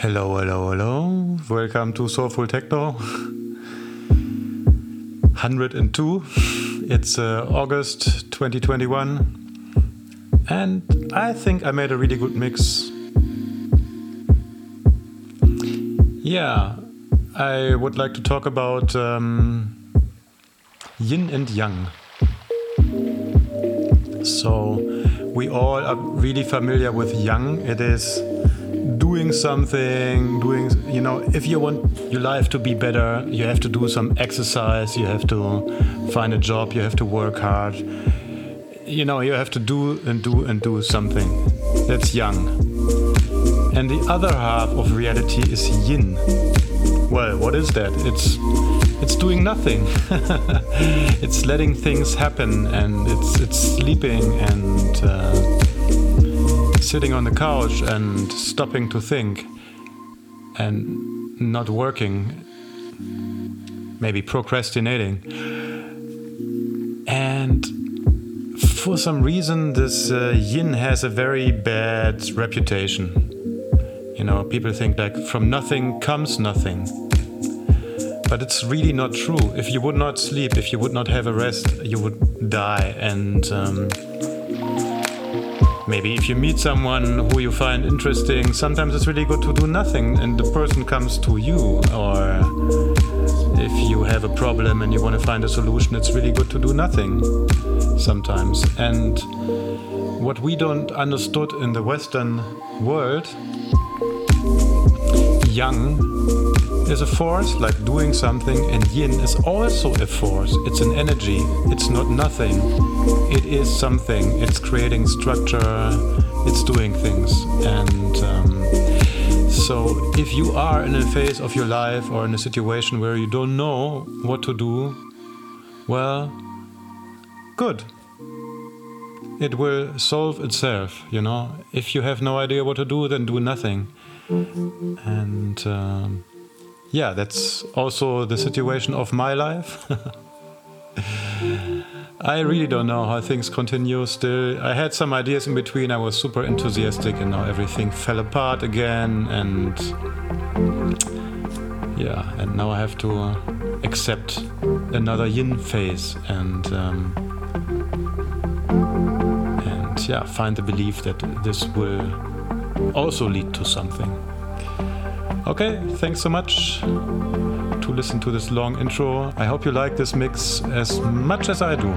Hello, hello, hello. Welcome to Soulful Techno 102. It's uh, August 2021, and I think I made a really good mix. Yeah, I would like to talk about um, yin and yang. So, we all are really familiar with yang. It is doing something, doing, you know, if you want your life to be better, you have to do some exercise, you have to find a job, you have to work hard. You know, you have to do and do and do something. That's yang. And the other half of reality is yin. Well, what is that? It's it's doing nothing. it's letting things happen and it's it's sleeping and uh, sitting on the couch and stopping to think and not working, maybe procrastinating. And for some reason, this uh, yin has a very bad reputation. You know, people think like from nothing comes nothing. But it's really not true. If you would not sleep, if you would not have a rest, you would die. And um, Maybe if you meet someone who you find interesting, sometimes it's really good to do nothing and the person comes to you. Or if you have a problem and you want to find a solution, it's really good to do nothing sometimes. And what we don't understood in the Western world, yang is a force, like doing something, and yin is also a force. It's an energy, it's not nothing. It is something, it's creating structure, it's doing things. And um, so, if you are in a phase of your life or in a situation where you don't know what to do, well, good. It will solve itself, you know. If you have no idea what to do, then do nothing. And. Um, yeah, that's also the situation of my life. I really don't know how things continue still. I had some ideas in between. I was super enthusiastic and now everything fell apart again and yeah, and now I have to accept another yin phase and um, and yeah, find the belief that this will also lead to something. Okay, thanks so much to listen to this long intro. I hope you like this mix as much as I do.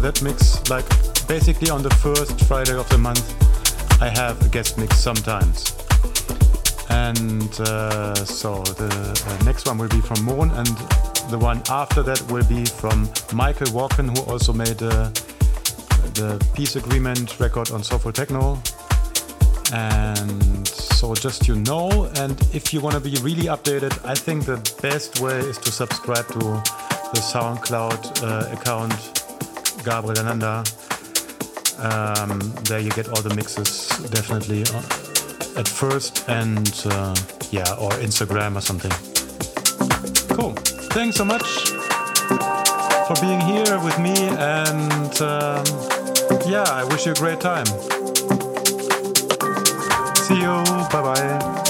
That mix, like basically on the first Friday of the month, I have a guest mix sometimes. And uh, so the uh, next one will be from Moon, and the one after that will be from Michael Walken, who also made uh, the Peace Agreement record on Soulful Techno. And so just you know, and if you want to be really updated, I think the best way is to subscribe to the SoundCloud uh, account Gabriel Ananda. Um, there you get all the mixes definitely uh, at first, and uh, yeah, or Instagram or something. Cool. Thanks so much for being here with me, and um, yeah, I wish you a great time. See you. Bye bye.